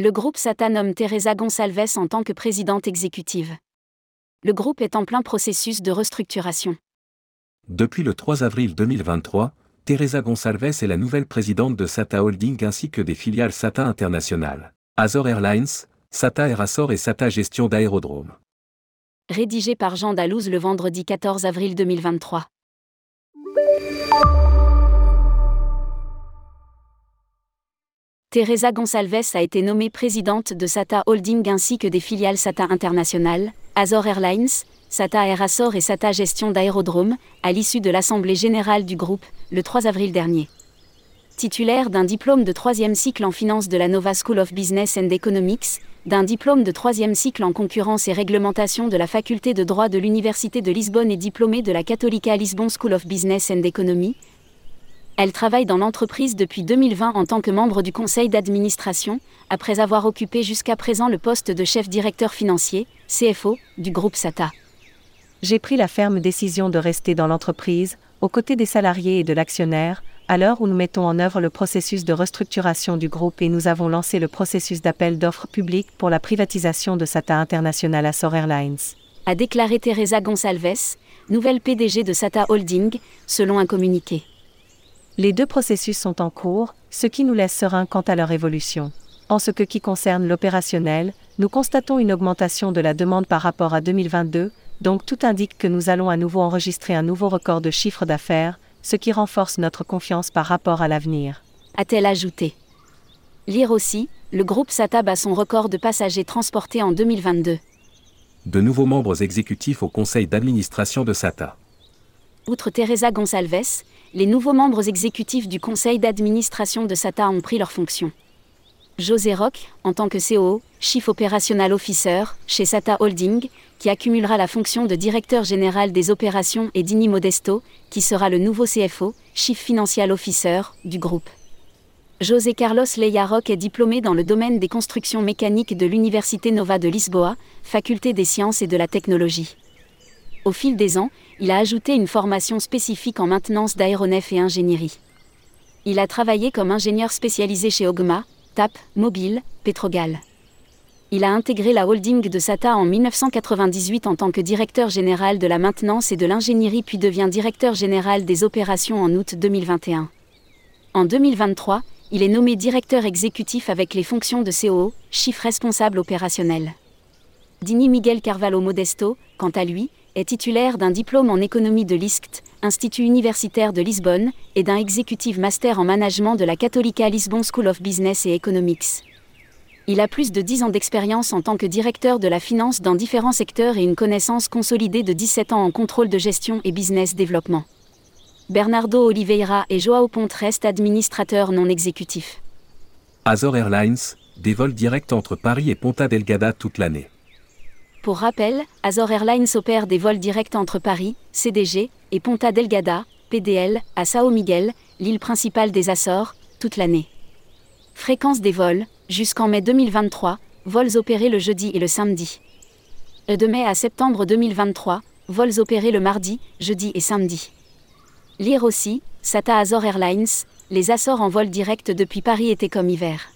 Le groupe SATA nomme Teresa Gonçalves en tant que présidente exécutive. Le groupe est en plein processus de restructuration. Depuis le 3 avril 2023, Teresa Gonçalves est la nouvelle présidente de SATA Holding ainsi que des filiales SATA International, Azor Airlines, SATA Aerasor et SATA Gestion d'Aérodrome. Rédigé par Jean Dalouse le vendredi 14 avril 2023. Teresa Gonçalves a été nommée présidente de SATA Holding ainsi que des filiales SATA International, Azor Airlines, SATA Aerasor et SATA Gestion d'Aérodrome, à l'issue de l'Assemblée générale du groupe, le 3 avril dernier. Titulaire d'un diplôme de troisième cycle en finance de la Nova School of Business and Economics, d'un diplôme de troisième cycle en concurrence et réglementation de la faculté de droit de l'Université de Lisbonne et diplômée de la Catholica Lisbon School of Business and Economy, elle travaille dans l'entreprise depuis 2020 en tant que membre du conseil d'administration, après avoir occupé jusqu'à présent le poste de chef directeur financier, CFO, du groupe SATA. J'ai pris la ferme décision de rester dans l'entreprise, aux côtés des salariés et de l'actionnaire, à l'heure où nous mettons en œuvre le processus de restructuration du groupe et nous avons lancé le processus d'appel d'offres publiques pour la privatisation de SATA International Açor Airlines. A déclaré Teresa Gonçalves, nouvelle PDG de SATA Holding, selon un communiqué. Les deux processus sont en cours, ce qui nous laisse sereins quant à leur évolution. En ce que qui concerne l'opérationnel, nous constatons une augmentation de la demande par rapport à 2022, donc tout indique que nous allons à nouveau enregistrer un nouveau record de chiffre d'affaires, ce qui renforce notre confiance par rapport à l'avenir. A-t-elle ajouté Lire aussi, le groupe SATA bat son record de passagers transportés en 2022. De nouveaux membres exécutifs au conseil d'administration de SATA. Outre Teresa Gonçalves, les nouveaux membres exécutifs du conseil d'administration de SATA ont pris leurs fonctions. José Roch, en tant que COO, Chief Operational Officer, chez SATA Holding, qui accumulera la fonction de directeur général des opérations, et Dini Modesto, qui sera le nouveau CFO, Chief Financial Officer, du groupe. José Carlos Leia Roch est diplômé dans le domaine des constructions mécaniques de l'Université Nova de Lisboa, faculté des sciences et de la technologie. Au fil des ans, il a ajouté une formation spécifique en maintenance d'aéronefs et ingénierie. Il a travaillé comme ingénieur spécialisé chez Ogma, TAP, Mobile, Petrogal. Il a intégré la holding de SATA en 1998 en tant que directeur général de la maintenance et de l'ingénierie puis devient directeur général des opérations en août 2021. En 2023, il est nommé directeur exécutif avec les fonctions de COO, chiffre responsable opérationnel. Dini Miguel Carvalho Modesto, quant à lui, est titulaire d'un diplôme en économie de l'ISCT, Institut universitaire de Lisbonne, et d'un executive master en management de la Catholica Lisbon School of Business et Economics. Il a plus de 10 ans d'expérience en tant que directeur de la finance dans différents secteurs et une connaissance consolidée de 17 ans en contrôle de gestion et business développement. Bernardo Oliveira et Joao Ponte restent administrateurs non exécutifs. Azor Airlines, des vols directs entre Paris et Ponta Delgada toute l'année. Pour rappel, Azor Airlines opère des vols directs entre Paris, CDG, et Ponta Delgada, PDL, à Sao Miguel, l'île principale des Açores, toute l'année. Fréquence des vols, jusqu'en mai 2023, vols opérés le jeudi et le samedi. De mai à septembre 2023, vols opérés le mardi, jeudi et samedi. Lire aussi, SATA Azor Airlines, les Açores en vol direct depuis Paris été comme hiver.